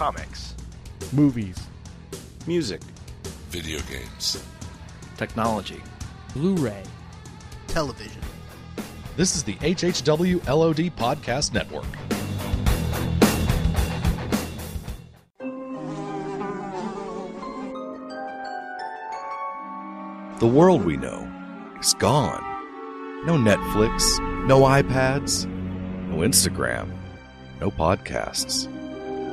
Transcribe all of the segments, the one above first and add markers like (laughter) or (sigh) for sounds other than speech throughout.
comics, movies, music, video games, technology, Blu ray, television. This is the HHW LOD Podcast Network. The world we know is gone. No Netflix, no iPads, no Instagram, no podcasts.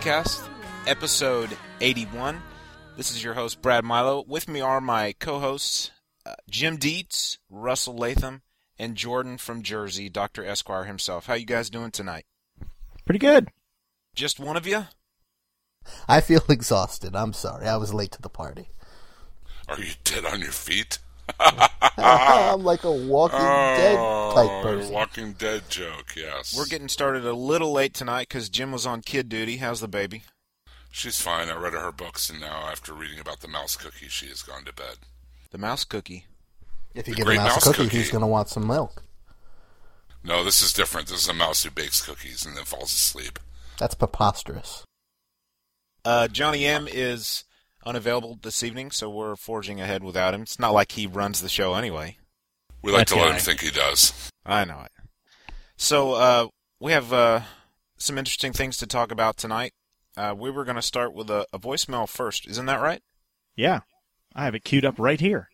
Podcast, episode 81. This is your host, Brad Milo. With me are my co hosts, uh, Jim Dietz, Russell Latham, and Jordan from Jersey, Dr. Esquire himself. How you guys doing tonight? Pretty good. Just one of you? I feel (laughs) exhausted. I'm sorry. I was late to the party. Are you dead on your feet? (laughs) I'm like a Walking Dead type Oh, person. Walking Dead joke, yes. We're getting started a little late tonight because Jim was on kid duty. How's the baby? She's fine. I read her books, and now after reading about the mouse cookie, she has gone to bed. The mouse cookie. If you The give a mouse, mouse cookie, cookie. he's going to want some milk. No, this is different. This is a mouse who bakes cookies and then falls asleep. That's preposterous. Uh, Johnny M is unavailable this evening, so we're forging ahead without him. It's not like he runs the show anyway. We like That to let guy. him think he does. I know it. So uh, we have uh, some interesting things to talk about tonight. Uh, we were going to start with a, a voicemail first. Isn't that right? Yeah. I have it queued up right here.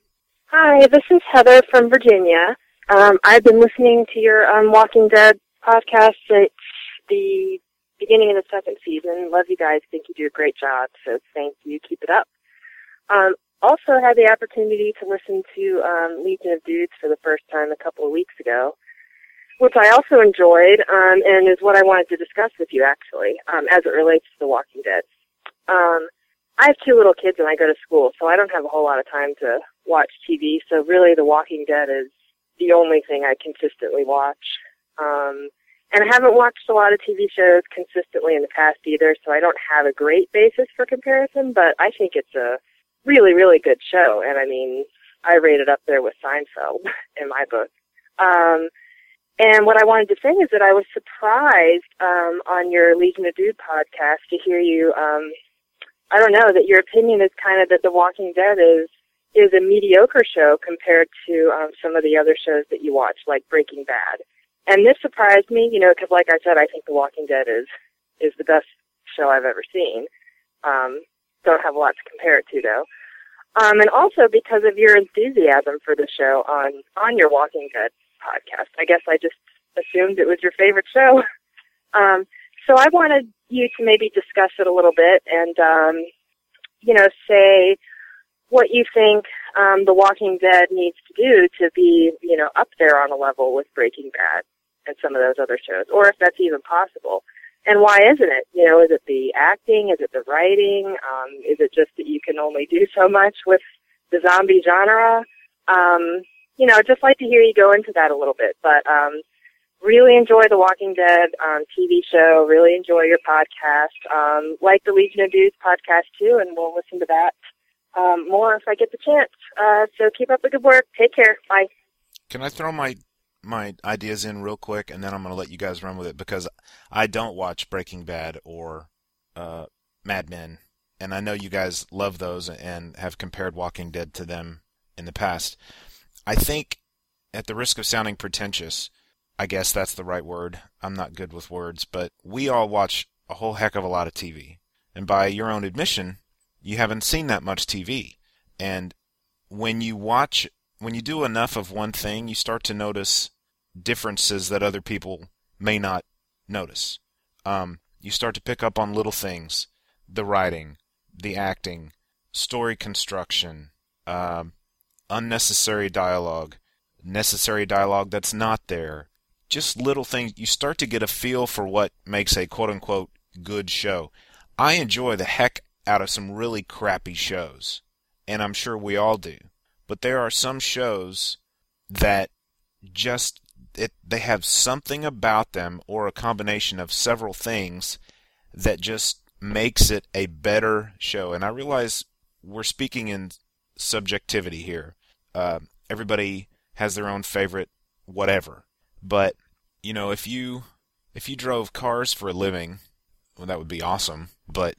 Hi, this is Heather from Virginia. Um, I've been listening to your um, Walking Dead podcast It's the beginning of the second season. Love you guys. Think you do a great job. So thank you. Keep it up. Um, also had the opportunity to listen to um, Legion of Dudes for the first time a couple of weeks ago, which I also enjoyed um, and is what I wanted to discuss with you actually um, as it relates to The Walking Dead. Um, I have two little kids and I go to school, so I don't have a whole lot of time to watch TV. So really, The Walking Dead is the only thing I consistently watch. Um, and I haven't watched a lot of TV shows consistently in the past either, so I don't have a great basis for comparison. But I think it's a really, really good show, and I mean, I rate it up there with Seinfeld (laughs) in my book. Um, and what I wanted to say is that I was surprised um, on your Legion of Dude podcast to hear you. Um, I don't know that your opinion is kind of that The Walking Dead is is a mediocre show compared to um, some of the other shows that you watch, like Breaking Bad. And this surprised me, you know, because like I said, I think The Walking Dead is is the best show I've ever seen. Um, don't have a lot to compare it to though. Um, and also because of your enthusiasm for the show on on your Walking Dead podcast. I guess I just assumed it was your favorite show. (laughs) Um, so I wanted you to maybe discuss it a little bit and um, you know say what you think um, The Walking Dead needs to do to be you know up there on a level with Breaking Bad and some of those other shows, or if that's even possible. And why isn't it? You know, is it the acting? Is it the writing? Um, is it just that you can only do so much with the zombie genre? Um, you know, I'd just like to hear you go into that a little bit. But um, really enjoy the Walking Dead um, TV show. Really enjoy your podcast. Um, like the Legion of Dudes podcast too, and we'll listen to that um, more if I get the chance. Uh, so keep up the good work. Take care. Bye. Can I throw my my ideas in real quick, and then I'm going to let you guys run with it because I don't watch Breaking Bad or uh, Mad Men, and I know you guys love those and have compared Walking Dead to them in the past. I think, at the risk of sounding pretentious, I guess that's the right word. I'm not good with words, but we all watch a whole heck of a lot of TV, and by your own admission, you haven't seen that much TV, and when you watch when you do enough of one thing, you start to notice differences that other people may not notice. Um, you start to pick up on little things, the writing, the acting, story construction, um, unnecessary dialogue, necessary dialogue that's not there. Just little things. You start to get a feel for what makes a quote unquote good show. I enjoy the heck out of some really crappy shows, and I'm sure we all do. But there are some shows that just it, they have something about them or a combination of several things that just makes it a better show. And I realize we're speaking in subjectivity here. Uh, everybody has their own favorite whatever. But you know, if you if you drove cars for a living, well, that would be awesome. But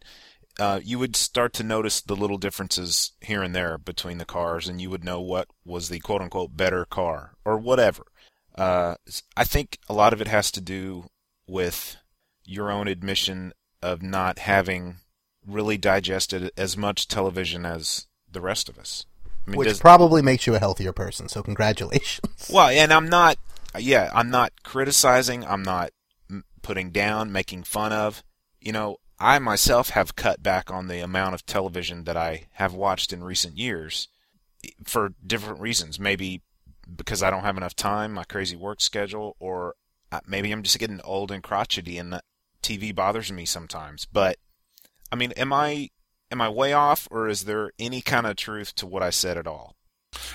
uh, you would start to notice the little differences here and there between the cars, and you would know what was the quote unquote better car or whatever. Uh, I think a lot of it has to do with your own admission of not having really digested as much television as the rest of us. I mean, Which does, probably makes you a healthier person. So congratulations. (laughs) Well, and I'm not. Yeah, I'm not criticizing. I'm not putting down, making fun of. You know, I myself have cut back on the amount of television that I have watched in recent years for different reasons. Maybe because I don't have enough time, my crazy work schedule, or uh, maybe I'm just getting old and crotchety and TV bothers me sometimes. But I mean, am I am I way off, or is there any kind of truth to what I said at all?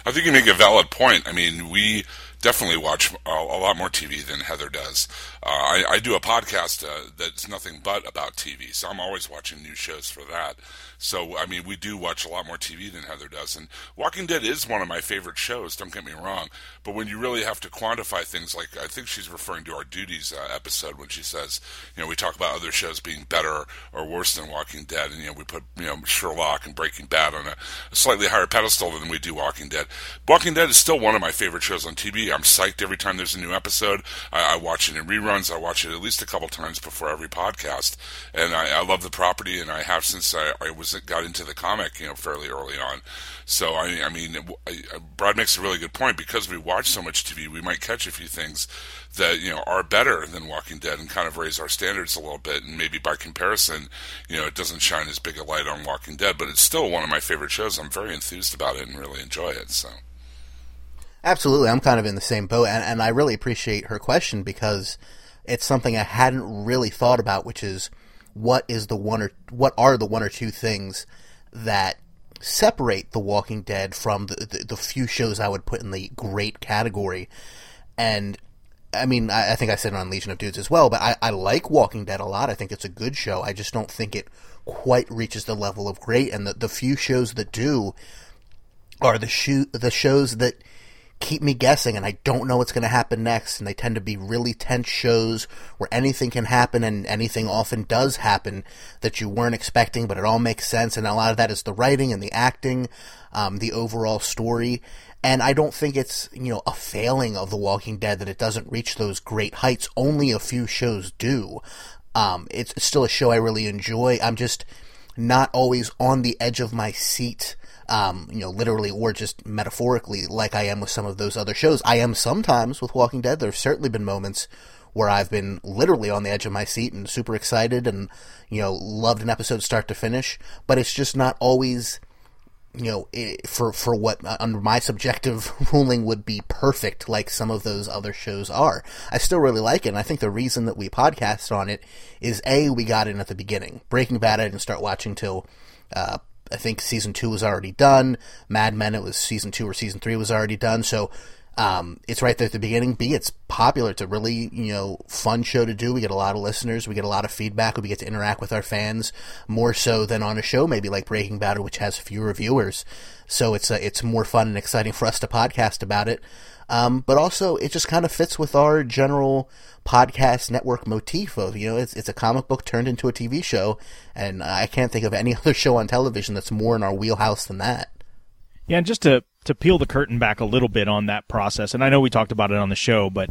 I think you make a valid point. I mean, we definitely watch a, a lot more TV than Heather does. Uh, I, I, do a podcast uh, that's nothing but about TV, so I'm always watching new shows for that. So, I mean, we do watch a lot more TV than Heather does. And Walking Dead is one of my favorite shows, don't get me wrong. But when you really have to quantify things, like I think she's referring to our duties uh, episode when she says, you know, we talk about other shows being better or worse than Walking Dead. And, you know, we put, you know, Sherlock and Breaking Bad on a, a slightly higher pedestal than we do Walking Dead. Walking Dead is still one of my favorite shows on TV. I'm psyched every time there's a new episode. I, I watch it in reruns. I watch it at least a couple times before every podcast. And I, I love the property, and I have since I, I was got into the comic, you know, fairly early on. So I, mean, Brad makes a really good point because we watch so much TV, we might catch a few things that you know are better than Walking Dead and kind of raise our standards a little bit. And maybe by comparison, you know, it doesn't shine as big a light on Walking Dead, but it's still one of my favorite shows. I'm very enthused about it and really enjoy it. So. Absolutely, I'm kind of in the same boat, and, and I really appreciate her question because it's something I hadn't really thought about, which is what is the one or what are the one or two things that separate The Walking Dead from the, the, the few shows I would put in the great category. And I mean, I, I, think I said it on Legion of Dudes as well, but I, I like Walking Dead a lot. I think it's a good show. I just don't think it quite reaches the level of great. And the, the few shows that do are the shoe the shows that keep me guessing and I don't know what's going to happen next. And they tend to be really tense shows where anything can happen and anything often does happen that you weren't expecting, but it all makes sense. And a lot of that is the writing and the acting, um, the overall story. And I don't think it's, you know, a failing of The Walking Dead that it doesn't reach those great heights. Only a few shows do. Um, it's still a show I really enjoy. I'm just not always on the edge of my seat um, you know, literally or just metaphorically, like I am with some of those other shows. I am sometimes with Walking Dead. There have certainly been moments where I've been literally on the edge of my seat and super excited and, you know, loved an episode start to finish, but it's just not always, you know, for, for what uh, under my subjective (laughs) ruling would be perfect like some of those other shows are. I still really like it, and I think the reason that we podcast on it is A, we got in at the beginning. Breaking Bad I didn't start watching till, uh, I think season two was already done. Mad Men, it was season two or season three was already done. So um, it's right there at the beginning. B, it's popular. It's a really you know fun show to do. We get a lot of listeners. We get a lot of feedback. We get to interact with our fans more so than on a show maybe like Breaking Bad, which has fewer viewers. So it's a, it's more fun and exciting for us to podcast about it. Um, but also, it just kind of fits with our general podcast network motif of, you know, it's, it's a comic book turned into a TV show, and I can't think of any (laughs) other show on television that's more in our wheelhouse than that. Yeah, and just to, to peel the curtain back a little bit on that process, and I know we talked about it on the show, but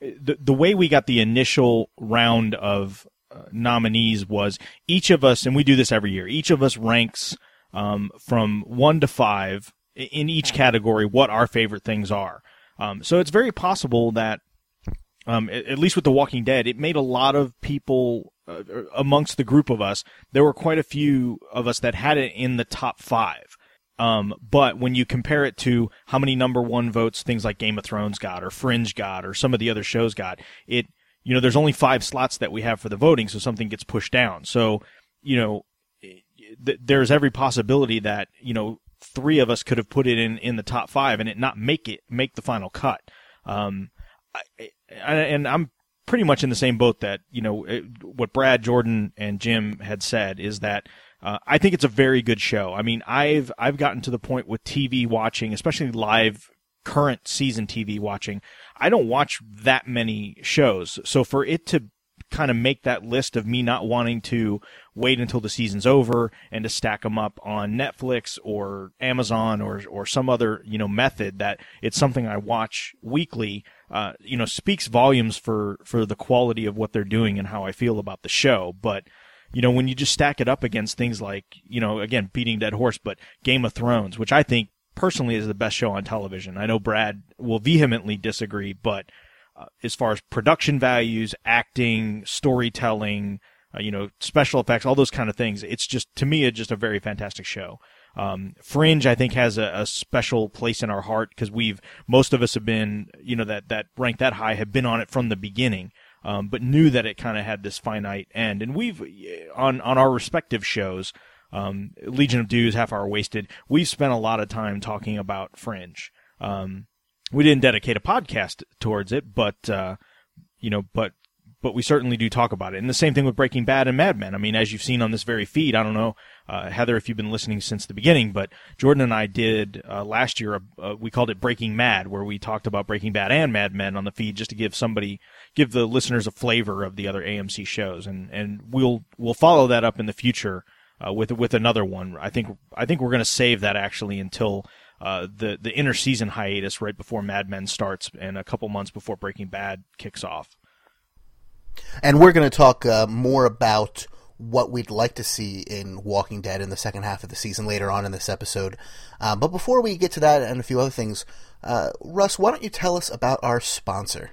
the, the way we got the initial round of uh, nominees was each of us, and we do this every year, each of us ranks um, from one to five in each category what our favorite things are. Um, so it's very possible that, um, at, at, least with The Walking Dead, it made a lot of people uh, amongst the group of us, there were quite a few of us that had it in the top five. Um, but when you compare it to how many number one votes things like Game of Thrones got or Fringe got or some of the other shows got, it, you know, there's only five slots that we have for the voting, so something gets pushed down. So, you know, th- there's every possibility that, you know, three of us could have put it in, in the top five and it not make it, make the final cut. Um, I, and I'm pretty much in the same boat that, you know, it, what Brad, Jordan, and Jim had said is that uh, I think it's a very good show. I mean, I've I've gotten to the point with TV watching, especially live current season TV watching. I don't watch that many shows, so for it to kind of make that list of me not wanting to wait until the season's over and to stack them up on Netflix or Amazon or or some other you know method that it's something I watch weekly. Uh, you know, speaks volumes for for the quality of what they're doing and how I feel about the show, but you know, when you just stack it up against things like, you know, again, beating dead horse, but Game of Thrones, which I think personally is the best show on television. I know Brad will vehemently disagree, but uh, as far as production values, acting, storytelling, uh, you know, special effects, all those kind of things, it's just, to me, it's just a very fantastic show. Um, Fringe, I think, has a, a, special place in our heart because we've, most of us have been, you know, that, that rank that high have been on it from the beginning um, but knew that it kind of had this finite end. And we've on on our respective shows, um, Legion of Dudes, Half Hour Wasted, we've spent a lot of time talking about Fringe. Um, we didn't dedicate a podcast towards it, but uh, you know, but but we certainly do talk about it. And the same thing with Breaking Bad and Mad Men. I mean, as you've seen on this very feed, I don't know, uh, Heather, if you've been listening since the beginning, but Jordan and I did uh, last year. Uh, we called it Breaking Mad, where we talked about Breaking Bad and Mad Men on the feed, just to give somebody, give the listeners a flavor of the other AMC shows. And and we'll we'll follow that up in the future uh, with with another one. I think I think we're going to save that actually until. Uh, the the interseason hiatus right before Mad Men starts and a couple months before Breaking Bad kicks off. And we're going to talk uh, more about what we'd like to see in Walking Dead in the second half of the season later on in this episode. Uh, but before we get to that and a few other things, uh, Russ, why don't you tell us about our sponsor?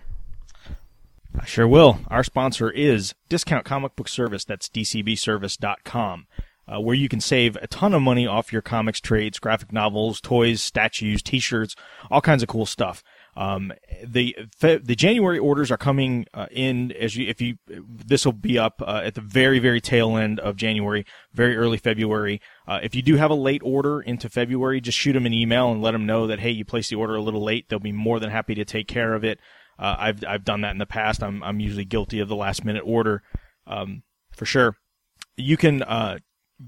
I sure will. Our sponsor is Discount Comic Book Service. That's dcbservice.com, uh, where you can save a ton of money off your comics trades, graphic novels, toys, statues, t-shirts, all kinds of cool stuff. Um, the the January orders are coming uh, in as you if you this will be up uh, at the very very tail end of January, very early February. Uh, if you do have a late order into February, just shoot them an email and let them know that hey, you placed the order a little late. They'll be more than happy to take care of it. Uh, I've I've done that in the past. I'm I'm usually guilty of the last minute order, um, for sure. You can uh,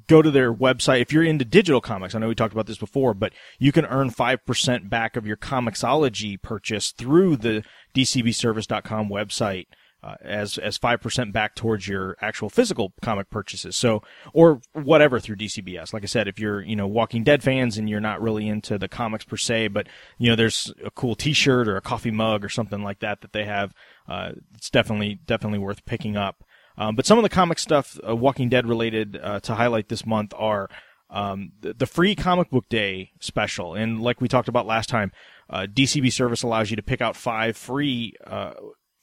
go to their website. If you're into digital comics, I know we talked about this before, but you can earn 5% back of your Comixology purchase through the dcbservice.com website. Uh, as as five percent back towards your actual physical comic purchases. So, or whatever through DCBS. Like I said, if you're you know Walking Dead fans and you're not really into the comics per se, but you know there's a cool T-shirt or a coffee mug or something like that that they have, uh, it's definitely definitely worth picking up. Um, but some of the comic stuff, uh, Walking Dead related, uh, to highlight this month are um, the, the, free comic book day special. And like we talked about last time, uh, DCB service allows you to pick out five free uh,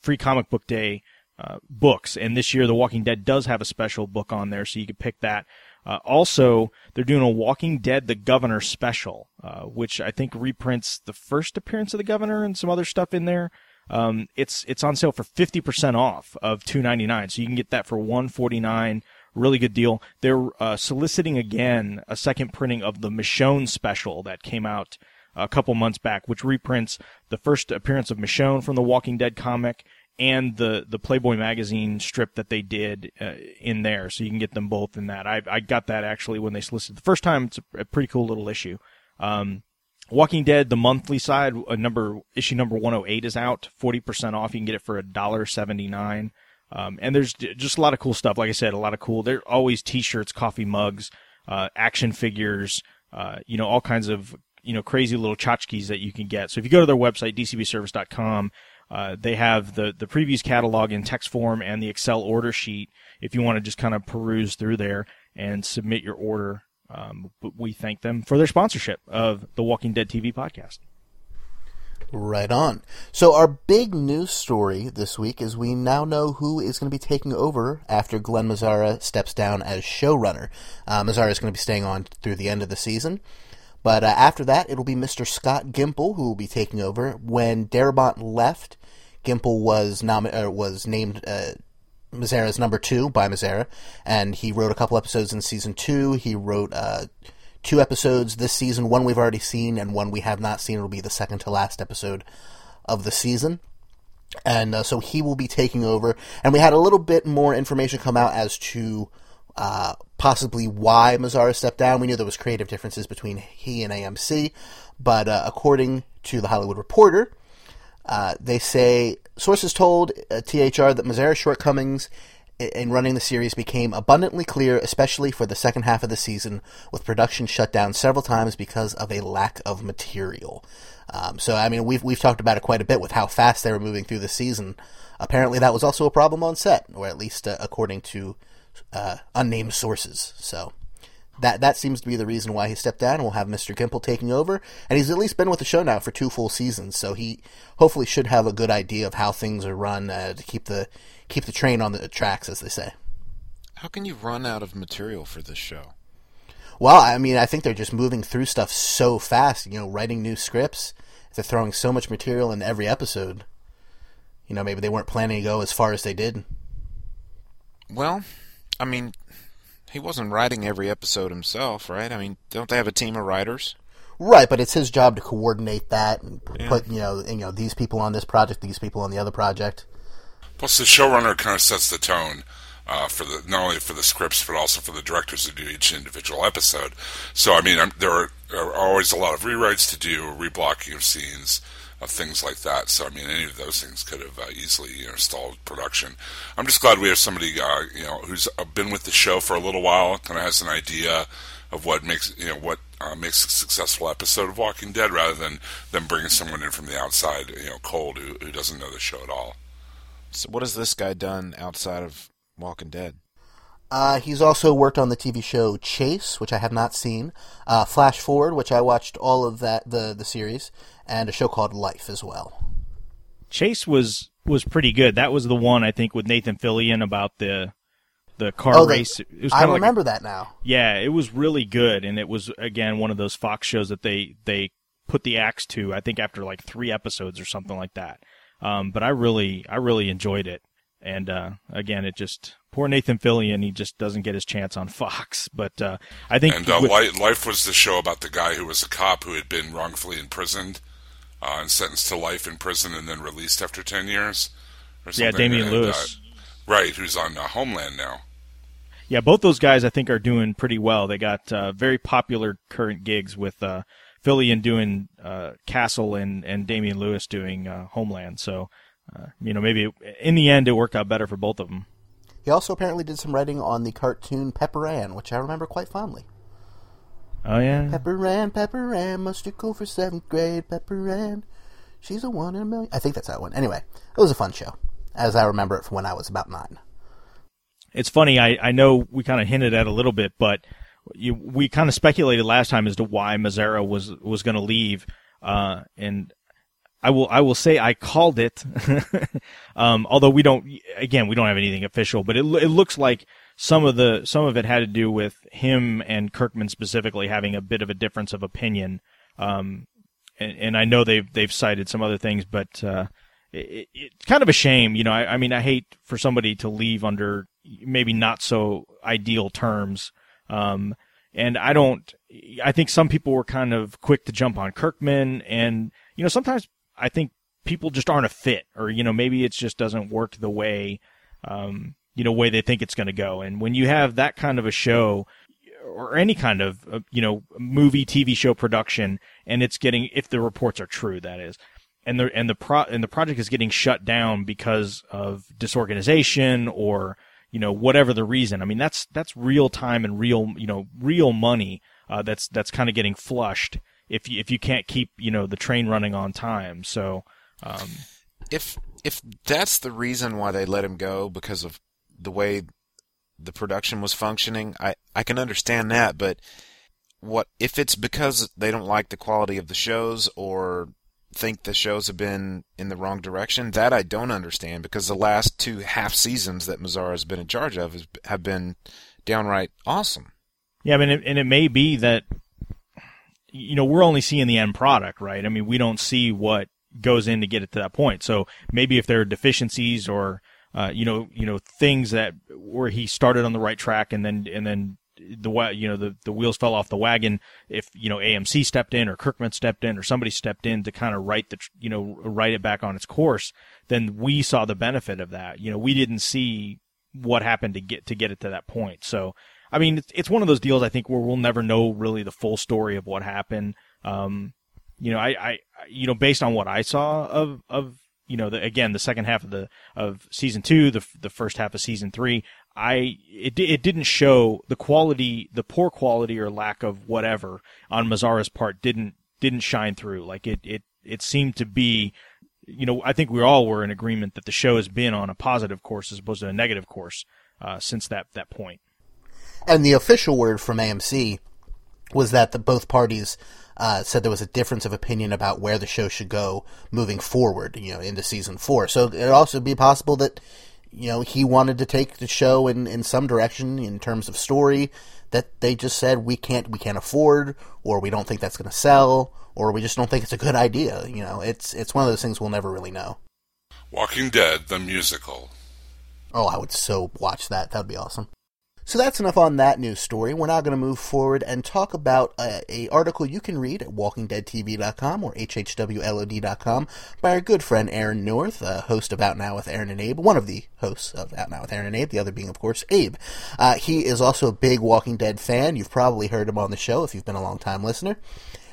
free comic book day uh, books. And this year, The Walking Dead does have a special book on there, so you can pick that. Uh, also, they're doing a Walking Dead The Governor special, which I think reprints the first appearance of the Governor and some other stuff in there. Um, it's it's on sale for fifty percent off of two ninety nine, so you can get that for one forty nine. Really good deal. They're uh, soliciting again a second printing of the Michonne special that came out a couple months back, which reprints the first appearance of Michonne from the Walking Dead comic and the the Playboy magazine strip that they did uh, in there. So you can get them both in that. I I got that actually when they solicited the first time. It's a, a pretty cool little issue. Um, Walking Dead, the monthly side, uh, number issue number 108 is out, 40% off. You can get it for a dollar seventy nine. Um, and there's just a lot of cool stuff. Like I said, a lot of cool. There are always T-shirts, coffee mugs, uh, action figures, uh, you know, all kinds of you know crazy little tchotchkes that you can get. So if you go to their website, dcbservice.com, uh, they have the the previews catalog in text form and the Excel order sheet. If you want to just kind of peruse through there and submit your order um, but we thank them for their sponsorship of the Walking Dead TV podcast. Right on. So our big news story this week is we now know who is going to be taking over after Glen Mazzara steps down as showrunner. Uh, Mazzara is going to be staying on through the end of the season. But uh, after that, it'll be Mr. Scott Gimple who will be taking over. When Darabont left, Gimple was nom- uh, was named Mazzara's number two by Mazzara, and he wrote a couple episodes in season two. He wrote uh, two episodes this season. One we've already seen, and one we have not seen. It'll be the second to last episode of the season. And uh, so he will be taking over. And we had a little bit more information come out as to uh, possibly why Mazzara stepped down. We knew there was creative differences between he and AMC, but uh, according to the Hollywood Reporter, uh, they say sources told uh, THR that Mazzara's shortcomings in running the series became abundantly clear, especially for the second half of the season, with production shut down several times because of a lack of material. Um, so, I mean, we've we've talked about it quite a bit with how fast they were moving through the season. Apparently, that was also a problem on set, or at least uh, according to uh, unnamed sources. So, that that seems to be the reason why he stepped down. We'll have Mr. Gimple taking over, and he's at least been with the show now for two full seasons, so he hopefully should have a good idea of how things are run uh, to keep the keep the train on the tracks, as they say. How can you run out of material for this show? Well, I mean, I think they're just moving through stuff so fast. You know, writing new scripts. They're throwing so much material in every episode. You know, maybe they weren't planning to go as far as they did. Well, I mean, he wasn't writing every episode himself, right? I mean, don't they have a team of writers? Right, but it's his job to coordinate that and yeah. put you know you know these people on this project, these people on the other project. Plus, the showrunner kind of sets the tone uh, for the not only for the scripts but also for the directors to do each individual episode. So, I mean, I'm, there are, are, always a lot of rewrites to do, reblocking of scenes, of things like that. So, I mean, any of those things could have uh, easily you know, stalled production. I'm just glad we have somebody uh, you know who's uh, been with the show for a little while, kind of has an idea of what makes you know what uh, makes a successful episode of Walking Dead, rather than them bringing someone in from the outside, you know, cold who, who doesn't know the show at all. So what has this guy done outside of Walking Dead? Uh, he's also worked on the TV show Chase, which I have not seen, uh, Flash Forward, which I watched all of that the the series, and a show called Life as well. Chase was was pretty good. That was the one I think with Nathan Fillion about the the car oh, race. It was I remember like, that now. Yeah, it was really good, and it was again one of those Fox shows that they they put the axe to. I think after like three episodes or something like that. Um, but I really, I really enjoyed it. And uh, again, it just poor Nathan Fillion. He just doesn't get his chance on Fox. But uh, I think and uh, with, Life was the show about the guy who was a cop who had been wrongfully imprisoned uh, and sentenced to life in prison and then released after ten years. yeah, Damian and, uh, Lewis. right, who's on uh, Homeland now. Yeah, both those guys I think are doing pretty well. They got very popular current gigs with Fillion doing uh, Castle and and Damian Lewis doing uh, Homeland. So, uh, you know, maybe in the end it worked out better for both of them. He also apparently did some writing on the cartoon Pepper Ann, which I remember quite fondly. Oh yeah, Pepper Ann, Pepper Ann, must you go for seventh grade? Pepper Ann, she's a one in a million. I think that's that one. Anyway, it was a fun show, as I remember it from when I was about nine. It's funny. I I know we kind of hinted at a little bit, but you, we kind of speculated last time as to why Mazzara was was going to leave, uh, and I will I will say I called it. (laughs) um, although we don't again we don't have anything official, but it it looks like some of the some of it had to do with him and Kirkman specifically having a bit of a difference of opinion. Um, and, and I know they've they've cited some other things, but uh, it, it's kind of a shame. You know, I, I mean, I hate for somebody to leave under maybe not so ideal terms. Um, and I don't, I think some people were kind of quick to jump on Kirkman. And, you know, sometimes I think people just aren't a fit or, you know, maybe it just doesn't work the way, um, you know, way they think it's going to go. And when you have that kind of a show, or any kind of uh, you know movie TV show production and it's getting if the reports are true that is and the and the pro and the project is getting shut down because of disorganization or you know, whatever the reason. I mean, that's that's real time and real, you know, real money uh, that's that's kind of getting flushed if you, if you can't keep you know the train running on time. So, um, if if that's the reason why they let him go because of the way the production was functioning, I I can understand that, but what if it's because they don't like the quality of the shows or think the shows have been in the wrong direction. That I don't understand because the last two half seasons that Mazzara has been in charge of has, have been downright awesome. Yeah, I mean, and it may be that you know we're only seeing the end product, right? I mean, we don't see what goes in to get it to that point. So maybe if there are deficiencies or uh, you know, you know, things that where he started on the right track and then and then the you know the the wheels fell off the wagon if you know AMC stepped in or Kirkman stepped in or somebody stepped in to kind of write the you know write it back on its course then we saw the benefit of that. You know we didn't see what happened to get to get it to that point. So I mean it's, it's one of those deals I think where we'll never know really the full story of what happened. Um you know I I you know based on what I saw of of you know, the, again, the second half of the of season two, the the first half of season three, I it it didn't show the quality, the poor quality or lack of whatever on Mazzara's part didn't didn't shine through. Like it it it seemed to be, you know, I think we all were in agreement that the show has been on a positive course as opposed to a negative course uh, since that that point. And the official word from AMC was that the both parties uh, said there was a difference of opinion about where the show should go moving forward, you know, into season four. So it'd also be possible that, you know, he wanted to take the show in, in some direction in terms of story that they just said we can't we can't afford or we don't think that's going to sell or we just don't think it's a good idea. You know, it's it's one of those things we'll never really know. Walking Dead the musical. Oh, I would so watch that. That'd be awesome. So that's enough on that news story. We're now going to move forward and talk about a, a, article you can read at WalkingDeadTV.com or HHWLOD.com by our good friend Aaron North, uh, host of Out Now with Aaron and Abe, one of the hosts of Out Now with Aaron and Abe, the other being, of course, Abe. Uh, he is also a big Walking Dead fan. You've probably heard him on the show if you've been a long time listener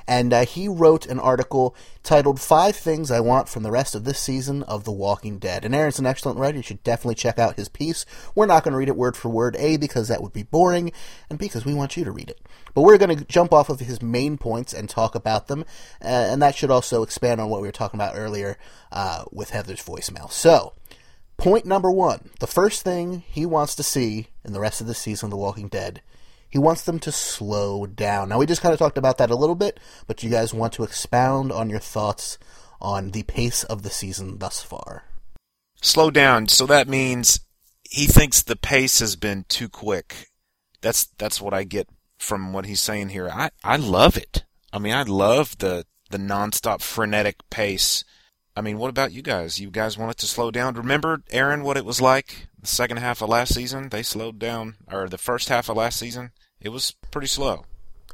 and uh, he wrote an article titled Five Things I Want from the Rest of This Season of The Walking Dead. And Aaron's an excellent writer. You should definitely check out his piece. We're not going to read it word for word, A, because that would be boring, and because we want you to read it. But we're going to jump off of his main points and talk about them, uh, and that should also expand on what we were talking about earlier uh, with Heather's voicemail. So, point number one the first thing he wants to see in the rest of the season of The Walking Dead he wants them to slow down. Now, we just kind of talked about that a little bit, but you guys want to expound on your thoughts on the pace of the season thus far. Slow down. So that means he thinks the pace has been too quick. That's that's what I get from what he's saying here. I, I love it. I mean, I love the the nonstop frenetic pace. I mean, what about you guys? You guys want it to slow down? Remember, Aaron, what it was like the second half of last season? They slowed down, or the first half of last season. It was pretty slow.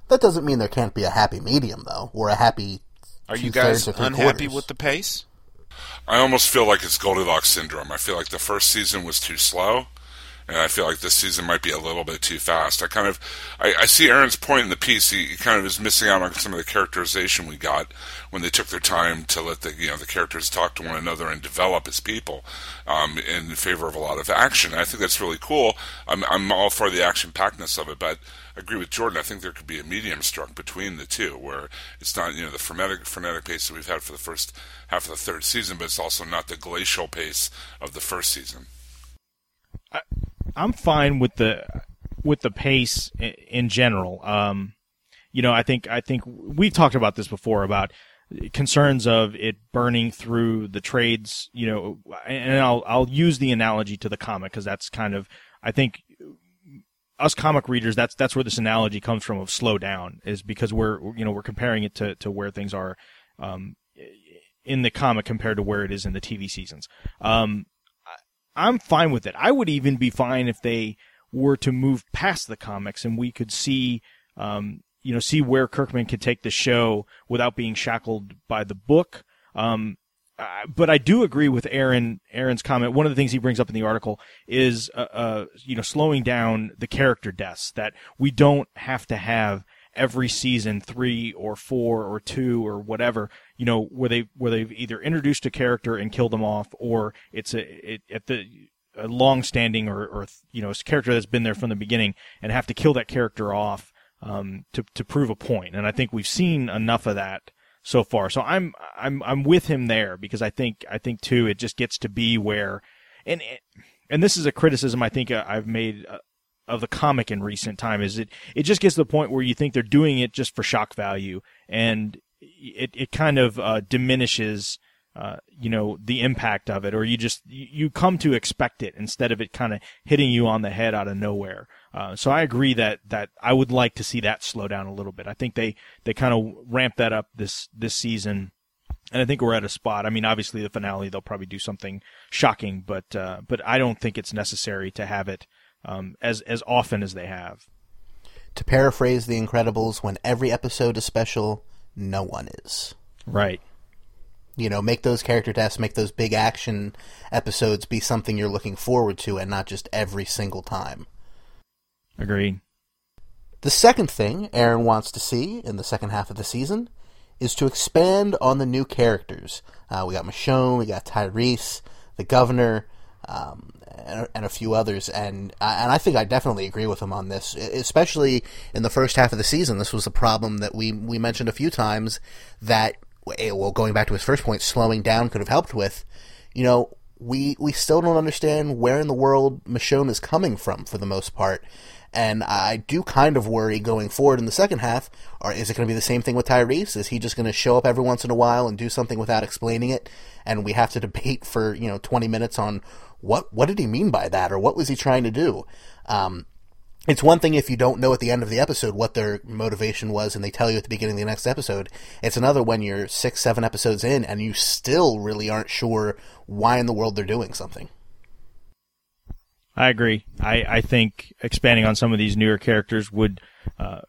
That doesn't mean there can't be a happy medium, though, or a happy. Are you guys unhappy quarters. with the pace? I almost feel like it's Goldilocks syndrome. I feel like the first season was too slow, and I feel like this season might be a little bit too fast. I kind of, I, I see Aaron's point in the piece. He, he, kind of is missing out on some of the characterization we got when they took their time to let the you know the characters talk to one another and develop as people, um, in favor of a lot of action. And I think that's really cool. I'm I'm all for the action packedness of it, but I agree with Jordan. I think there could be a medium struck between the two, where it's not you know the frenetic frenetic pace that we've had for the first half of the third season, but it's also not the glacial pace of the first season. I'm fine with the with the pace in general. Um, you know, I think I think we've talked about this before about concerns of it burning through the trades. You know, and I'll I'll use the analogy to the comic because that's kind of I think us comic readers that's that's where this analogy comes from of slow down is because we're you know we're comparing it to to where things are um, in the comic compared to where it is in the TV seasons. Um, I'm fine with it. I would even be fine if they were to move past the comics and we could see, um, you know, see where Kirkman could take the show without being shackled by the book. Um, uh, but I do agree with Aaron. Aaron's comment. One of the things he brings up in the article is, uh, uh, you know, slowing down the character deaths. That we don't have to have every season three or four or two or whatever you know where they where they've either introduced a character and killed them off or it's a it, at the a long standing or, or you know a character that's been there from the beginning and have to kill that character off um, to to prove a point. point and I think we've seen enough of that so far so I'm I'm I'm with him there because I think I think too it just gets to be where and and this is a criticism I think I've made uh, of the comic in recent time is it it just gets to the point where you think they're doing it just for shock value and it it kind of uh, diminishes. Uh, you know the impact of it, or you just you come to expect it instead of it kind of hitting you on the head out of nowhere. Uh, so I agree that that I would like to see that slow down a little bit. I think they they kind of ramp that up this this season, and I think we're at a spot. I mean, obviously the finale they'll probably do something shocking, but uh, but I don't think it's necessary to have it um, as as often as they have. To paraphrase The Incredibles, when every episode is special, no one is. Right. You know, make those character deaths, make those big action episodes be something you're looking forward to and not just every single time. Agreed. The second thing Aaron wants to see in the second half of the season is to expand on the new characters. Uh, we got Michonne, we got Tyrese, the governor, um, and, and, a few others, and and I think I definitely agree with him on this, especially in the first half of the season. This was a problem that we we mentioned a few times that Eh, well, going back to his first point, slowing down could have helped with. You know, we we still don't understand where in the world Michonne is coming from for the most part. And I do kind of worry going forward in the second half, or is it going to be the same thing with Tyrese? Is he just going to show up every once in a while and do something without explaining it? And we have to (laughs) debate for, you know, 20 minutes on what, what did he mean by that? Or what was he trying to do? Um, it's one thing if you don't know at the end of the episode what their motivation was and they tell you at the beginning of the next episode. It's another when you're six, seven episodes in and you still really aren't sure why in the world they're doing something. I agree. I, I think expanding on some of these newer characters would uh,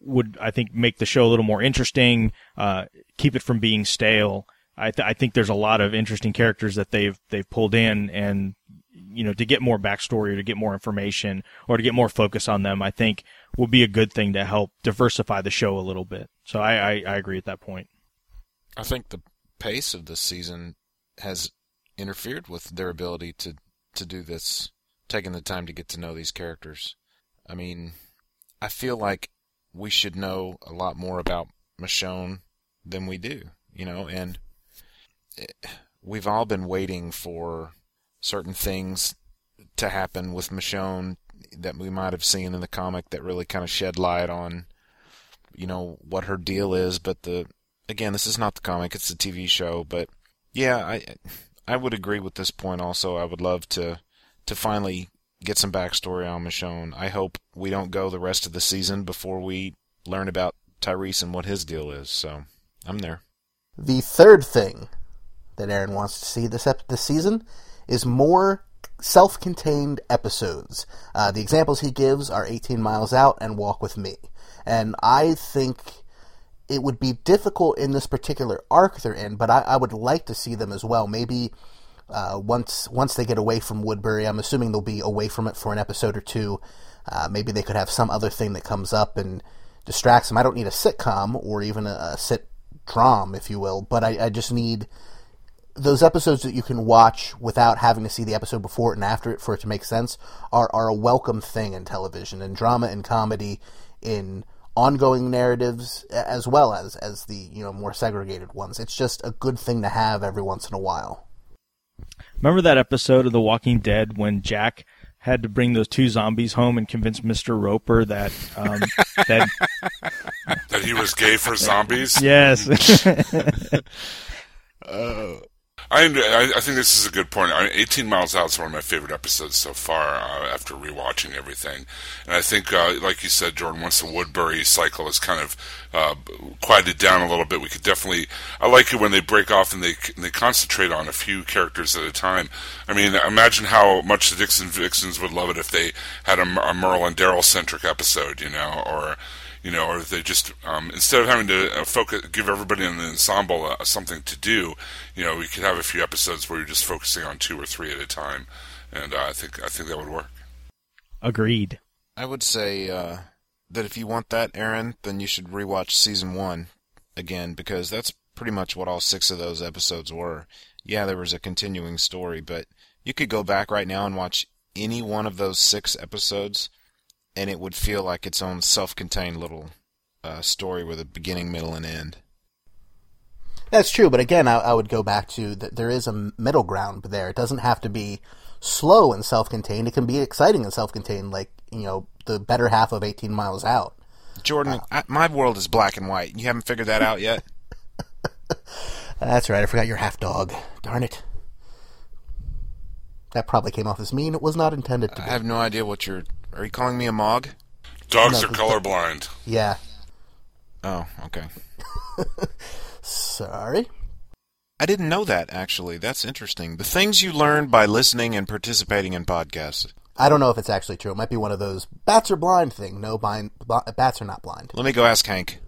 would I think make the show a little more interesting, uh, keep it from being stale. I, th- I think there's a lot of interesting characters that they've they've pulled in, and you know, to get more backstory or to get more information or to get more focus on them, I think will be a good thing to help diversify the show a little bit. So I, I, I agree at that point. I think the pace of this season has interfered with their ability to, to do this, taking the time to get to know these characters. I mean, I feel like we should know a lot more about Michonne than we do, you know, and we've all been waiting for certain things to happen with Michonne that we might have seen in the comic that really kind of shed light on, you know, what her deal is. But the again, this is not the comic; it's the TV show. But yeah, I I would agree with this point. Also, I would love to to finally get some backstory on Michonne. I hope we don't go the rest of the season before we learn about Tyrese and what his deal is. So I'm there. The third thing that Aaron wants to see this ep- this season is more self-contained episodes. Uh, the examples he gives are 18 Miles Out and Walk with Me. And I think it would be difficult in this particular arc they're in, but I, I would like to see them as well. Maybe uh, once once they get away from Woodbury, I'm assuming they'll be away from it for an episode or two. Uh, maybe they could have some other thing that comes up and distracts them. I don't need a sitcom or even a, a sit dram, if you will, but I, I just need those episodes that you can watch without having to see the episode before and after it for it to make sense are, are a welcome thing in television and drama and comedy in ongoing narratives as well as as the you know more segregated ones it's just a good thing to have every once in a while remember that episode of the walking dead when jack had to bring those two zombies home and convince Mr. Roper that um, (laughs) that that he was gay for zombies. Yes. (laughs) uh, I, I think this is a good point. I, 18 Miles Out is one of my favorite episodes so far uh, after rewatching everything. And I think, uh, like you said, Jordan, once the Woodbury cycle is kind of uh, quieted down a little bit, we could definitely. I like it when they break off and they they concentrate on a few characters at a time. I mean, imagine how much the Dixon Vixens would love it if they had a, a Merle and Daryl centric episode, you know, or you know, or they just um, instead of having to uh, focus, give everybody in the ensemble uh, something to do, you know, we could have a few episodes where you're just focusing on two or three at a time, and uh, I think I think that would work. Agreed. I would say uh, that if you want that, Aaron, then you should rewatch season one again because that's pretty much what all six of those episodes were. Yeah, there was a continuing story, but you could go back right now and watch any one of those six episodes and it would feel like its own self-contained little uh, story with a beginning, middle, and end. That's true, but again, I, I would go back to that there is a middle ground there. It doesn't have to be slow and self-contained. It can be exciting and self-contained, like you know the better half of Eighteen Miles Out. Jordan, uh, I, my world is black and white. You haven't figured that out yet. (laughs) That's right. I forgot you're half dog. Darn it. That probably came off as mean. It was not intended to I be. have no idea what you're. Are you calling me a mog? Dogs No, are the- colorblind. Yeah. Oh, okay. (laughs) Sorry. I didn't know that actually. That's interesting. The things you learn by listening and participating in podcasts. I don't know if it's actually true. It might be one of those bats are blind thing. No, blind, b- bats are not blind. Let me go ask Hank.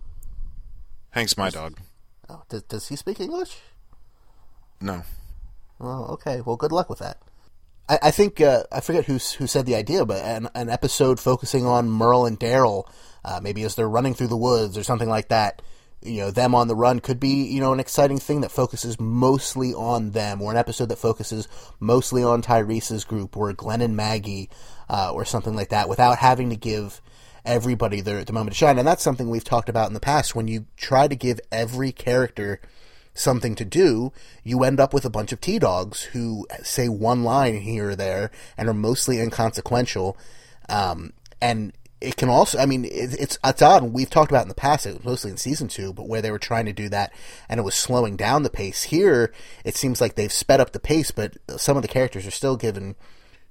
Hank's my dog. Oh, does, does he speak English? No. Well, okay. Well, good luck with that. I, I think uh, I forget who who said the idea, but an, an episode focusing on Merle and Daryl, uh, maybe as they're running through the woods or something like that. You know, them on the run could be you know an exciting thing that focuses mostly on them, or an episode that focuses mostly on Tyrese's group, or Glenn and Maggie, uh, or something like that, without having to give everybody their the moment to shine. And that's something we've talked about in the past. When you try to give every character something to do, you end up with a bunch of T dogs who say one line here or there and are mostly inconsequential. Um, and it can also, I mean, it, it's it's odd. We've talked about in the past. Mostly in season two, but where they were trying to do that and it was slowing down the pace. Here, it seems like they've sped up the pace, but some of the characters are still given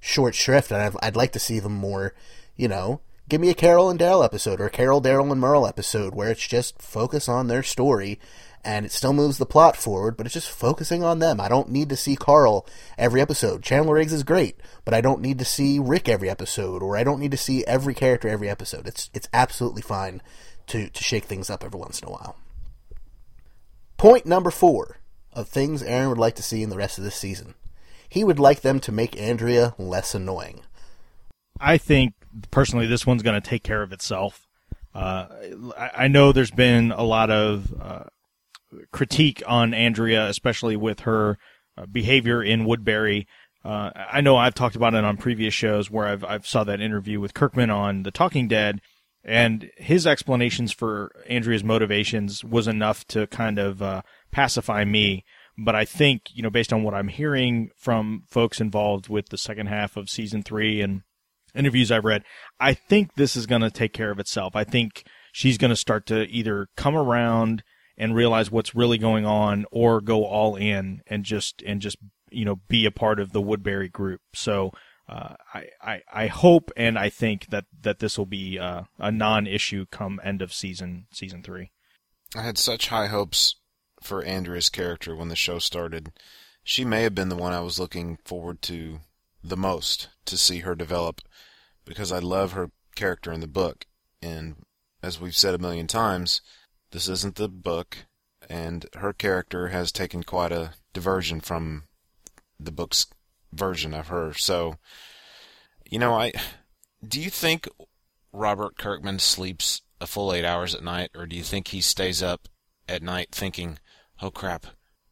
short shrift, and I'd, I'd like to see them more. You know, give me a Carol and Daryl episode or a Carol, Daryl, and Merle episode where it's just focus on their story and it still moves the plot forward, but it's just focusing on them. I don't need to see Carl every episode. Chandler Riggs is great, but I don't need to see Rick every episode, or I don't need to see every character every episode. It's it's absolutely fine to to shake things up every once in a while. Point number four of things Aaron would like to see in the rest of this season. He would like them to make Andrea less annoying. I think personally this one's going to take care of itself. Uh, I, I know there's been a lot of uh, critique on Andrea, especially with her uh, behavior in Woodbury. Uh, I know I've talked about it on previous shows where I've I've saw that interview with Kirkman on The Talking Dead, and his explanations for Andrea's motivations was enough to kind of uh, pacify me. But I think you know, based on what I'm hearing from folks involved with the second half of season three and interviews I've read, I think this is going to take care of itself. I think she's going to start to either come around and realize what's really going on or go all in and just and just you know be a part of the Woodbury group. So uh, I, I I hope and I think that that this will be uh, a non-issue come end of season season three. I had such high hopes for Andrea's character when the show started. She may have been the one I was looking forward to the most to see her develop because I love her character in the book. And as we've said a million times, this isn't the book, and her character has taken quite a diversion from the book's version of her. So, you know, I do you think Robert Kirkman sleeps a full eight hours at night, or do you think he stays up at night thinking, "Oh crap,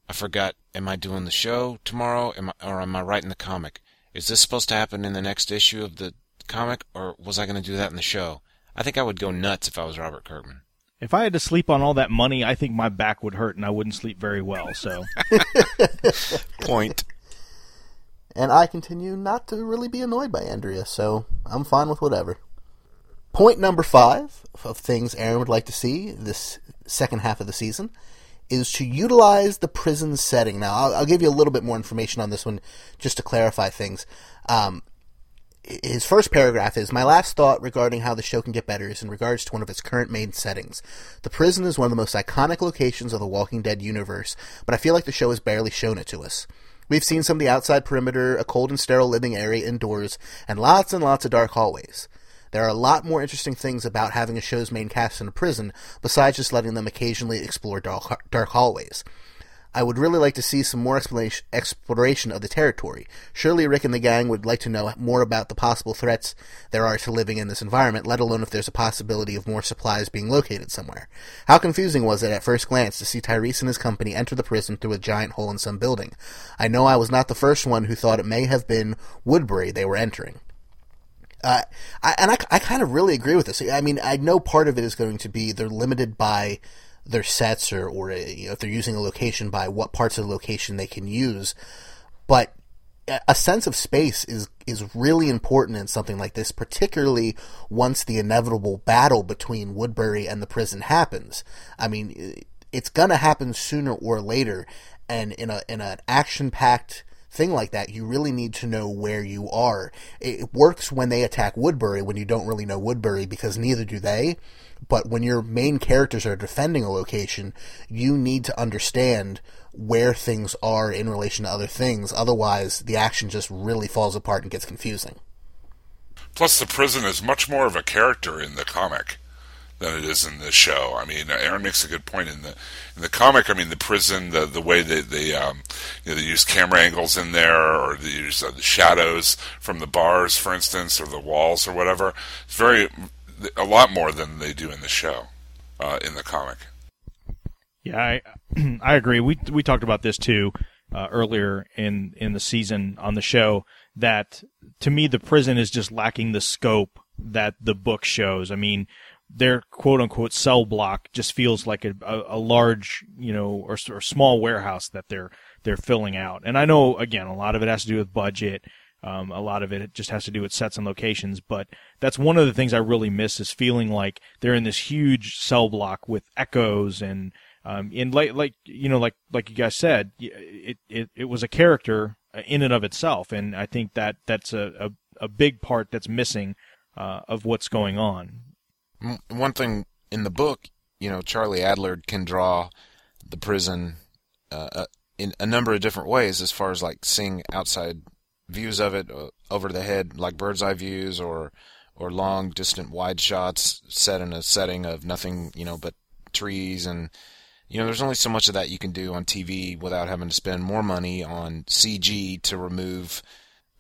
I forgot. Am I doing the show tomorrow? Am I, or am I writing the comic? Is this supposed to happen in the next issue of the comic, or was I going to do that in the show?" I think I would go nuts if I was Robert Kirkman. If I had to sleep on all that money, I think my back would hurt and I wouldn't sleep very well. So (laughs) Point. And I continue not to really be annoyed by Andrea, so I'm fine with whatever. Point number five of things Aaron would like to see this second half of the season is to utilize the prison setting. Now, I'll, I'll give you a little bit more information on this one just to clarify things. Um, his first paragraph is My last thought regarding how the show can get better is in regards to one of its current main settings. The prison is one of the most iconic locations of the Walking Dead universe, but I feel like the show has barely shown it to us. We've seen some of the outside perimeter, a cold and sterile living area indoors, and lots and lots of dark hallways. There are a lot more interesting things about having a show's main cast in a prison, besides just letting them occasionally explore dark, dark hallways. I would really like to see some more exploration of the territory. Surely Rick and the gang would like to know more about the possible threats there are to living in this environment, let alone if there's a possibility of more supplies being located somewhere. How confusing was it at first glance to see Tyrese and his company enter the prison through a giant hole in some building? I know I was not the first one who thought it may have been Woodbury they were entering. Uh, I, and I, I kind of really agree with this. I mean, I know part of it is going to be they're limited by their sets or, or uh, you know, if they're using a location by what parts of the location they can use. But a sense of space is is really important in something like this, particularly once the inevitable battle between Woodbury and the prison happens. I mean, it's gonna happen sooner or later. And in a in an action packed thing like that, you really need to know where you are. It works when they attack Woodbury when you don't really know Woodbury because neither do they. But when your main characters are defending a location, you need to understand where things are in relation to other things. Otherwise, the action just really falls apart and gets confusing. Plus, the prison is much more of a character in the comic than it is in the show. I mean, Aaron makes a good point in the in the comic. I mean, the prison, the the way they they um, you know they use camera angles in there, or they use uh, the shadows from the bars, for instance, or the walls, or whatever. It's very a lot more than they do in the show, uh, in the comic. Yeah, I (clears throat) I agree. We we talked about this too uh, earlier in in the season on the show. That to me, the prison is just lacking the scope that the book shows. I mean, their quote unquote cell block just feels like a, a, large, you know, or, or small warehouse that they're they're filling out. And I know again, a lot of it has to do with budget. Um, a lot of it just has to do with sets and locations, but that's one of the things I really miss is feeling like they're in this huge cell block with echoes and um, and like like you know like like you guys said, it it, it was a character in and of itself, and I think that that's a a, a big part that's missing uh, of what's going on one thing in the book, you know, Charlie Adlard can draw the prison uh, uh, in a number of different ways, as far as like seeing outside views of it uh, over the head, like bird's eye views, or or long, distant, wide shots set in a setting of nothing, you know, but trees and you know, there's only so much of that you can do on TV without having to spend more money on CG to remove,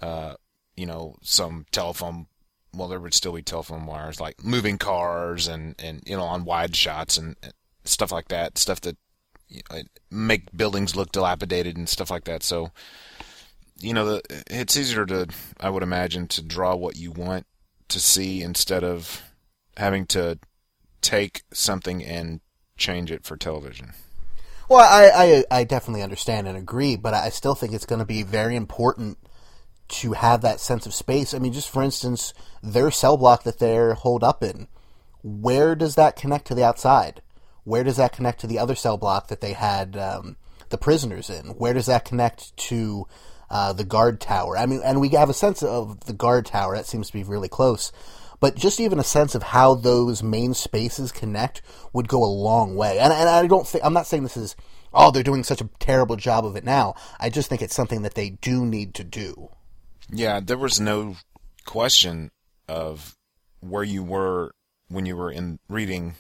uh, you know, some telephone well, there would still be telephone wires, like moving cars and, and you know, on wide shots and stuff like that, stuff that you know, make buildings look dilapidated and stuff like that. So, you know, the, it's easier to, I would imagine, to draw what you want to see instead of having to take something and change it for television. Well, I, I, I definitely understand and agree, but I still think it's going to be very important to have that sense of space. I mean, just for instance, their cell block that they're holed up in, where does that connect to the outside? Where does that connect to the other cell block that they had um, the prisoners in? Where does that connect to uh, the guard tower? I mean, and we have a sense of the guard tower. That seems to be really close. But just even a sense of how those main spaces connect would go a long way. And, and I don't think, I'm not saying this is, oh, they're doing such a terrible job of it now. I just think it's something that they do need to do. Yeah, there was no question of where you were when you were in reading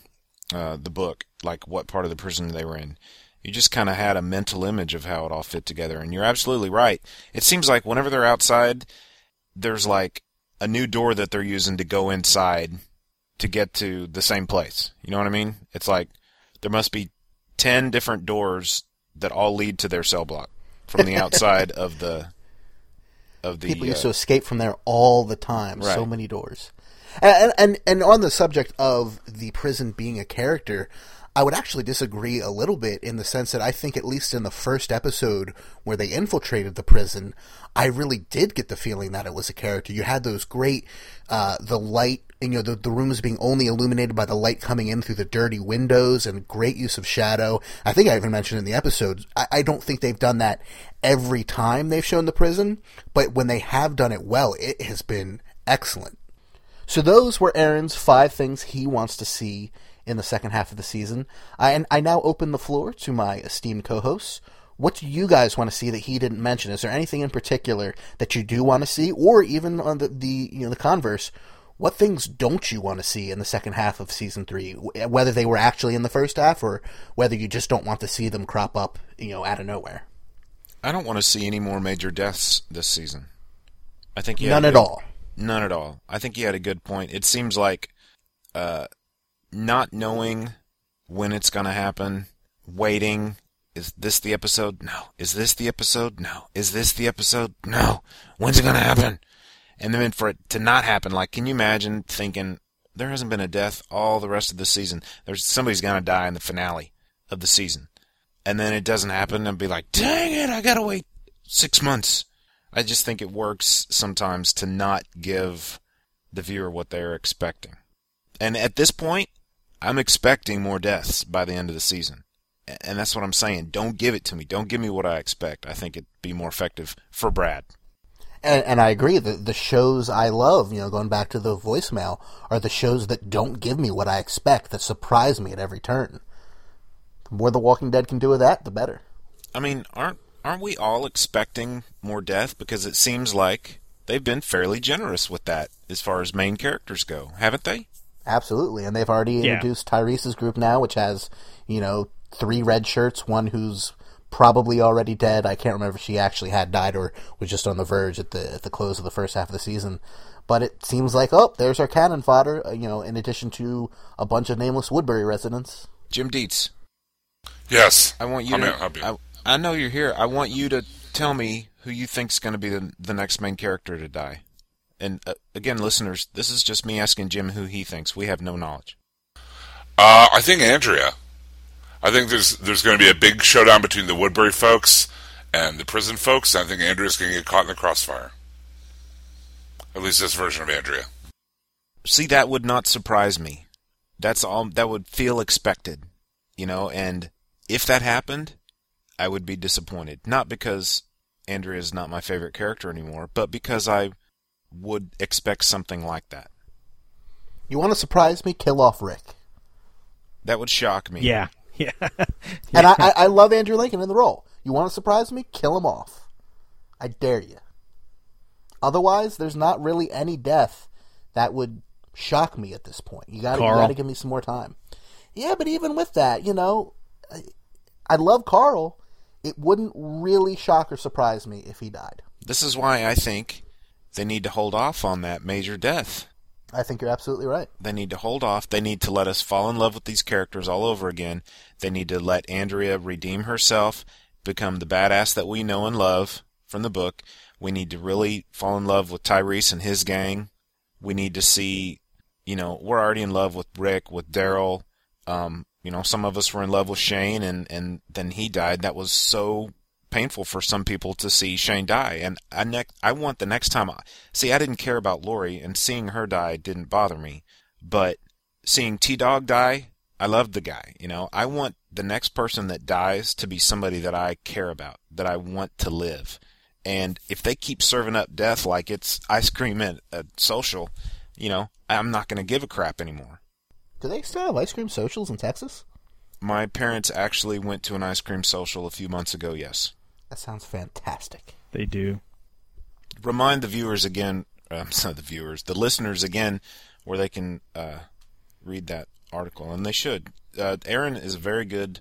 uh, the book, like what part of the prison they were in. You just kind of had a mental image of how it all fit together, and you're absolutely right. It seems like whenever they're outside, there's like a new door that they're using to go inside to get to the same place. You know what I mean? It's like there must be 10 different doors that all lead to their cell block from the (laughs) outside of the of the people used uh, to escape from there all the time. Right. So many doors. And, and and on the subject of the prison being a character, I would actually disagree a little bit in the sense that I think at least in the first episode where they infiltrated the prison, I really did get the feeling that it was a character. You had those great, uh, the light you know the, the rooms being only illuminated by the light coming in through the dirty windows and great use of shadow. I think I even mentioned in the episode. I, I don't think they've done that every time they've shown the prison, but when they have done it well, it has been excellent. So those were Aaron's five things he wants to see in the second half of the season. I, and I now open the floor to my esteemed co-hosts. What do you guys want to see that he didn't mention? Is there anything in particular that you do want to see, or even on the, the you know the converse? what things don't you want to see in the second half of season three? Whether they were actually in the first half or whether you just don't want to see them crop up, you know, out of nowhere. I don't want to see any more major deaths this season. I think none at all. None at all. I think you had a good point. It seems like uh, not knowing when it's going to happen, waiting. Is this the episode? No. Is this the episode? No. Is this the episode? No. When's it going to happen? and then for it to not happen, like, can you imagine thinking there hasn't been a death all the rest of the season? There's somebody's gonna die in the finale of the season, and then it doesn't happen, and be like, dang it, I gotta wait six months. I just think it works sometimes to not give the viewer what they're expecting. And at this point, I'm expecting more deaths by the end of the season. And that's what I'm saying. Don't give it to me. Don't give me what I expect. I think it'd be more effective for Brad. And, and I agree. The the shows I love, you know, going back to the voicemail, are the shows that don't give me what I expect, that surprise me at every turn. The more The Walking Dead can do with that, the better. I mean, aren't aren't we all expecting more death? Because it seems like they've been fairly generous with that as far as main characters go, haven't they? Absolutely, and they've already Yeah. introduced Tyrese's group now, which has you know three red shirts, one who's probably already dead. I can't remember if she actually had died or was just on the verge at the at the close of the first half of the season. But it seems like oh, there's our cannon fodder. uh, You know, in addition to a bunch of nameless Woodbury residents. Jim Dietz, Yes. I want you I'm to. in, I'm in. I, I know you're here. I want you to tell me who you think's going to be the, the next main character to die. And uh, again, listeners, this is just me asking Jim who he thinks. We have no knowledge. Uh, I think Andrea. I think there's there's going to be a big showdown between the Woodbury folks and the prison folks. I think Andrea's going to get caught in the crossfire. At least this version of Andrea. See, that would not surprise me. That's all. That would feel expected, you know. And if that happened, I would be disappointed. Not because Andrea is not my favorite character anymore, but because I would expect something like that. You want to surprise me? Kill off Rick. That would shock me. Yeah, (laughs) yeah. (laughs) And I, I, I love Andrew Lincoln in the role. You want to surprise me? Kill him off. I dare you. Otherwise, there's not really any death that would shock me at this point. You got Carl. to give me some more time. Yeah, but even with that, you know, I, I love Carl. It wouldn't really shock or surprise me if he died. This is why I think they need to hold off on that major death. I think you're absolutely right. They need to hold off. They need to let us fall in love with these characters all over again. They need to let Andrea redeem herself, become the badass that we know and love from the book. We need to really fall in love with Tyrese and his gang. We need to see, you know, we're already in love with Rick, with Daryl. Um, you know, some of us were in love with Shane, and and then he died. That was so painful for some people to see Shane die. And I ne- I want the next time. I, see, I didn't care about Lori, and seeing her die didn't bother me. But seeing T Dog die, I loved the guy. You know, I want the next person that dies to be somebody that I care about, that I want to live. And if they keep serving up death like it's ice cream at a social, you know, I'm not going to give a crap anymore. Do they still have ice cream socials in Texas? My parents actually went to an ice cream social a few months ago, yes. That sounds fantastic. they do. Remind the viewers again, uh, (laughs) not the viewers, the listeners again, where they can uh, read that article, and they should. Uh, Aaron is a very good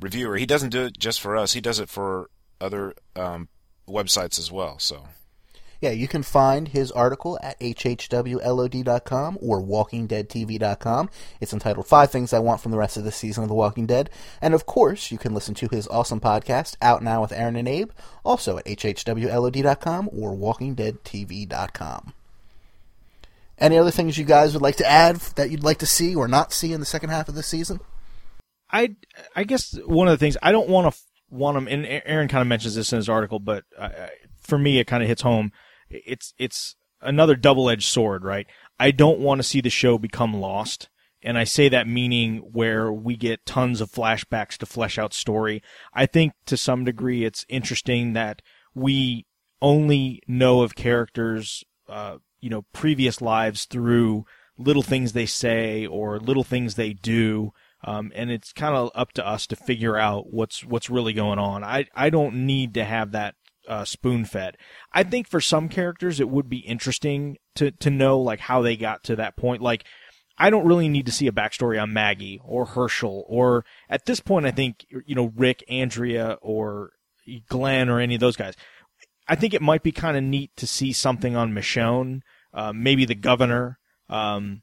reviewer. He doesn't do it just for us; he does it for other um, websites as well. So Yeah, you can find his article at hhwlod.com or walkingdeadtv.com. It's entitled Five Things I Want from the Rest of the Season of The Walking Dead. And of course, you can listen to his awesome podcast, Out Now with Aaron and Abe, also at hhwlod.com or walkingdeadtv.com. Any other things you guys would like to add that you'd like to see or not see in the second half of the season? I I guess one of the things I don't want to want them, and Aaron kind of mentions this in his article, but I, I, for me it kind of hits home. It's it's another double edged sword, right? I don't want to see the show become lost, and I say that meaning where we get tons of flashbacks to flesh out story. I think to some degree it's interesting that we only know of characters, uh, you know, previous lives through little things they say or little things they do. Um, and it's kind of up to us to figure out what's what's really going on. I I don't need to have that uh, spoon fed. I think for some characters it would be interesting to to know like how they got to that point. Like I don't really need to see a backstory on Maggie or Hershel or at this point I think you know Rick, Andrea, or Glenn or any of those guys. I think it might be kind of neat to see something on Michonne, uh, maybe the governor. Um,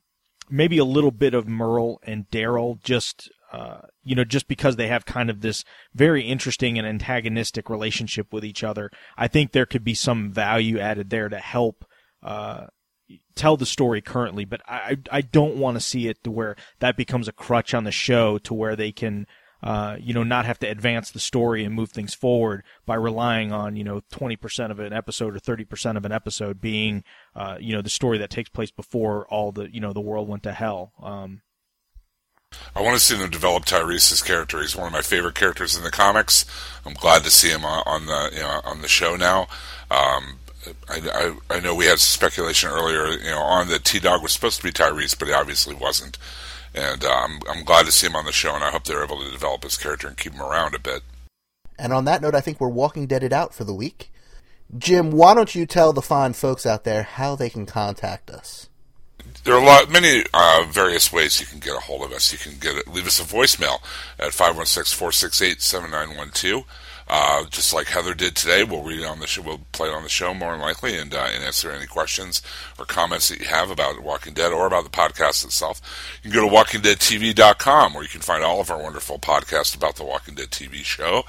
maybe a little bit of Merle and Daryl, just uh, you know, just because they have kind of this very interesting and antagonistic relationship with each other. I think there could be some value added there to help uh, tell the story currently. But I I don't want to see it to where that becomes a crutch on the show to where they can. Uh, you know, not have to advance the story and move things forward by relying on, you know, 20% of an episode or 30% of an episode being, uh, you know, the story that takes place before all the, you know, the world went to hell. Um, I want to see them develop Tyrese's character. He's one of my favorite characters in the comics. I'm glad to see him on, the you know, on the show now. Um, I, I, I know we had speculation earlier, you know, on that T Dog was supposed to be Tyrese, but he obviously wasn't. And uh, I'm I'm glad to see him on the show, and I hope they're able to develop his character and keep him around a bit. And on that note, I think we're Walking Deaded out for the week. Jim, why don't you tell the fine folks out there how they can contact us? There are a lot, many uh, various ways you can get a hold of us. You can get leave us a voicemail at 516-468-7912. Uh, just like Heather did today, we'll read it on the show. We'll play it on the show more than likely, and, uh, and answer any questions or comments that you have about Walking Dead or about the podcast itself. You can go to WalkingDeadTV.com, where you can find all of our wonderful podcasts about the Walking Dead TV show,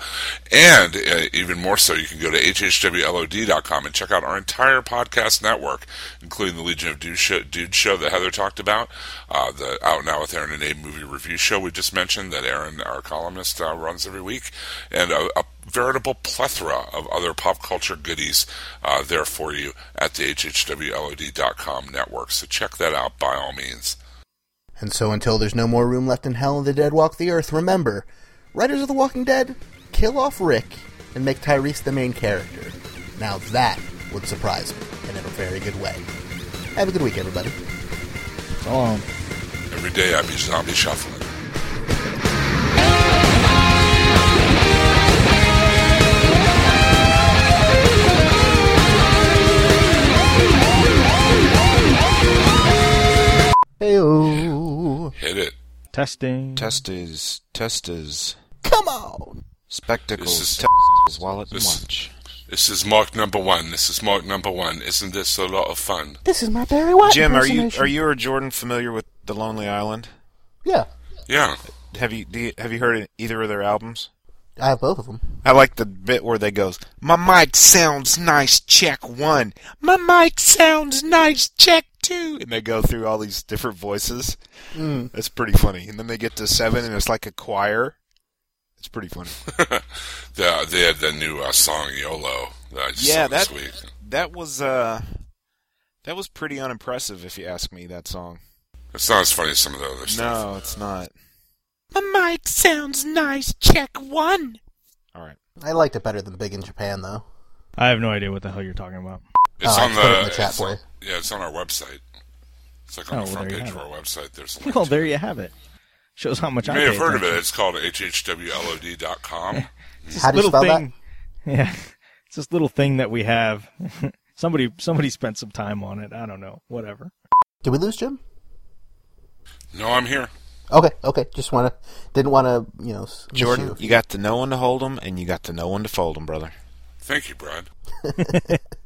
and uh, even more so, you can go to HHWLOD.com and check out our entire podcast network, including the Legion of Dude show, Dude show that Heather talked about, uh, the Out Now with Aaron and Abe movie review show we just mentioned that Aaron, our columnist, uh, runs every week, and a, a veritable plethora of other pop culture goodies uh, there for you at the HHWLOD.com network. So check that out by all means. And so until there's no more room left in hell and the dead walk the earth, remember, writers of The Walking Dead, kill off Rick and make Tyrese the main character. Now that would surprise me, and in a very good way. Have a good week, everybody. So long. Every day I be zombie shuffling. Testing. Testes, testes, Come on. spectacles, This is- testes, wallet, and watch. This is Mark number one. This is Mark number one. Isn't this a lot of fun? This is my Barry White Jim, are you are you or Jordan familiar with The Lonely Island? Yeah, Yeah. Have you, do you have you heard either of their albums? I have both of them. I like the bit where they goes, "My mic sounds nice, check one. My mic sounds nice, check two. And they go through all these different voices. Mm. That's pretty funny. And then they get to seven, and it's like a choir. It's pretty funny. (laughs) the, they had the new uh, song YOLO that I just Yeah, saw this that- week. That was uh, that was pretty unimpressive, if you ask me. That song. It's not as funny as some of the other stuff. No, it's not. My mic sounds nice. Check one. All right. I liked it better than Big in Japan, though. I have no idea what the hell you're talking about. It's Oh, on the, it the chat it's for on- Yeah, it's on our website. It's like on Oh, the front there you page of have our website. There's a Well, there it. you have it. Shows how much You I may have pay heard of it. It's called hhwlod.com. (laughs) It's How do you little spell that? (laughs) Yeah, it's this little thing that we have. (laughs) somebody, somebody spent some time on it. I don't know. Whatever. Did we lose Jim? no, I'm here. Okay, okay. Just wanna didn't want to you know Jordan, you. you got to know when to hold 'em, and you got to know when to fold 'em, brother. Thank you, Brad. (laughs)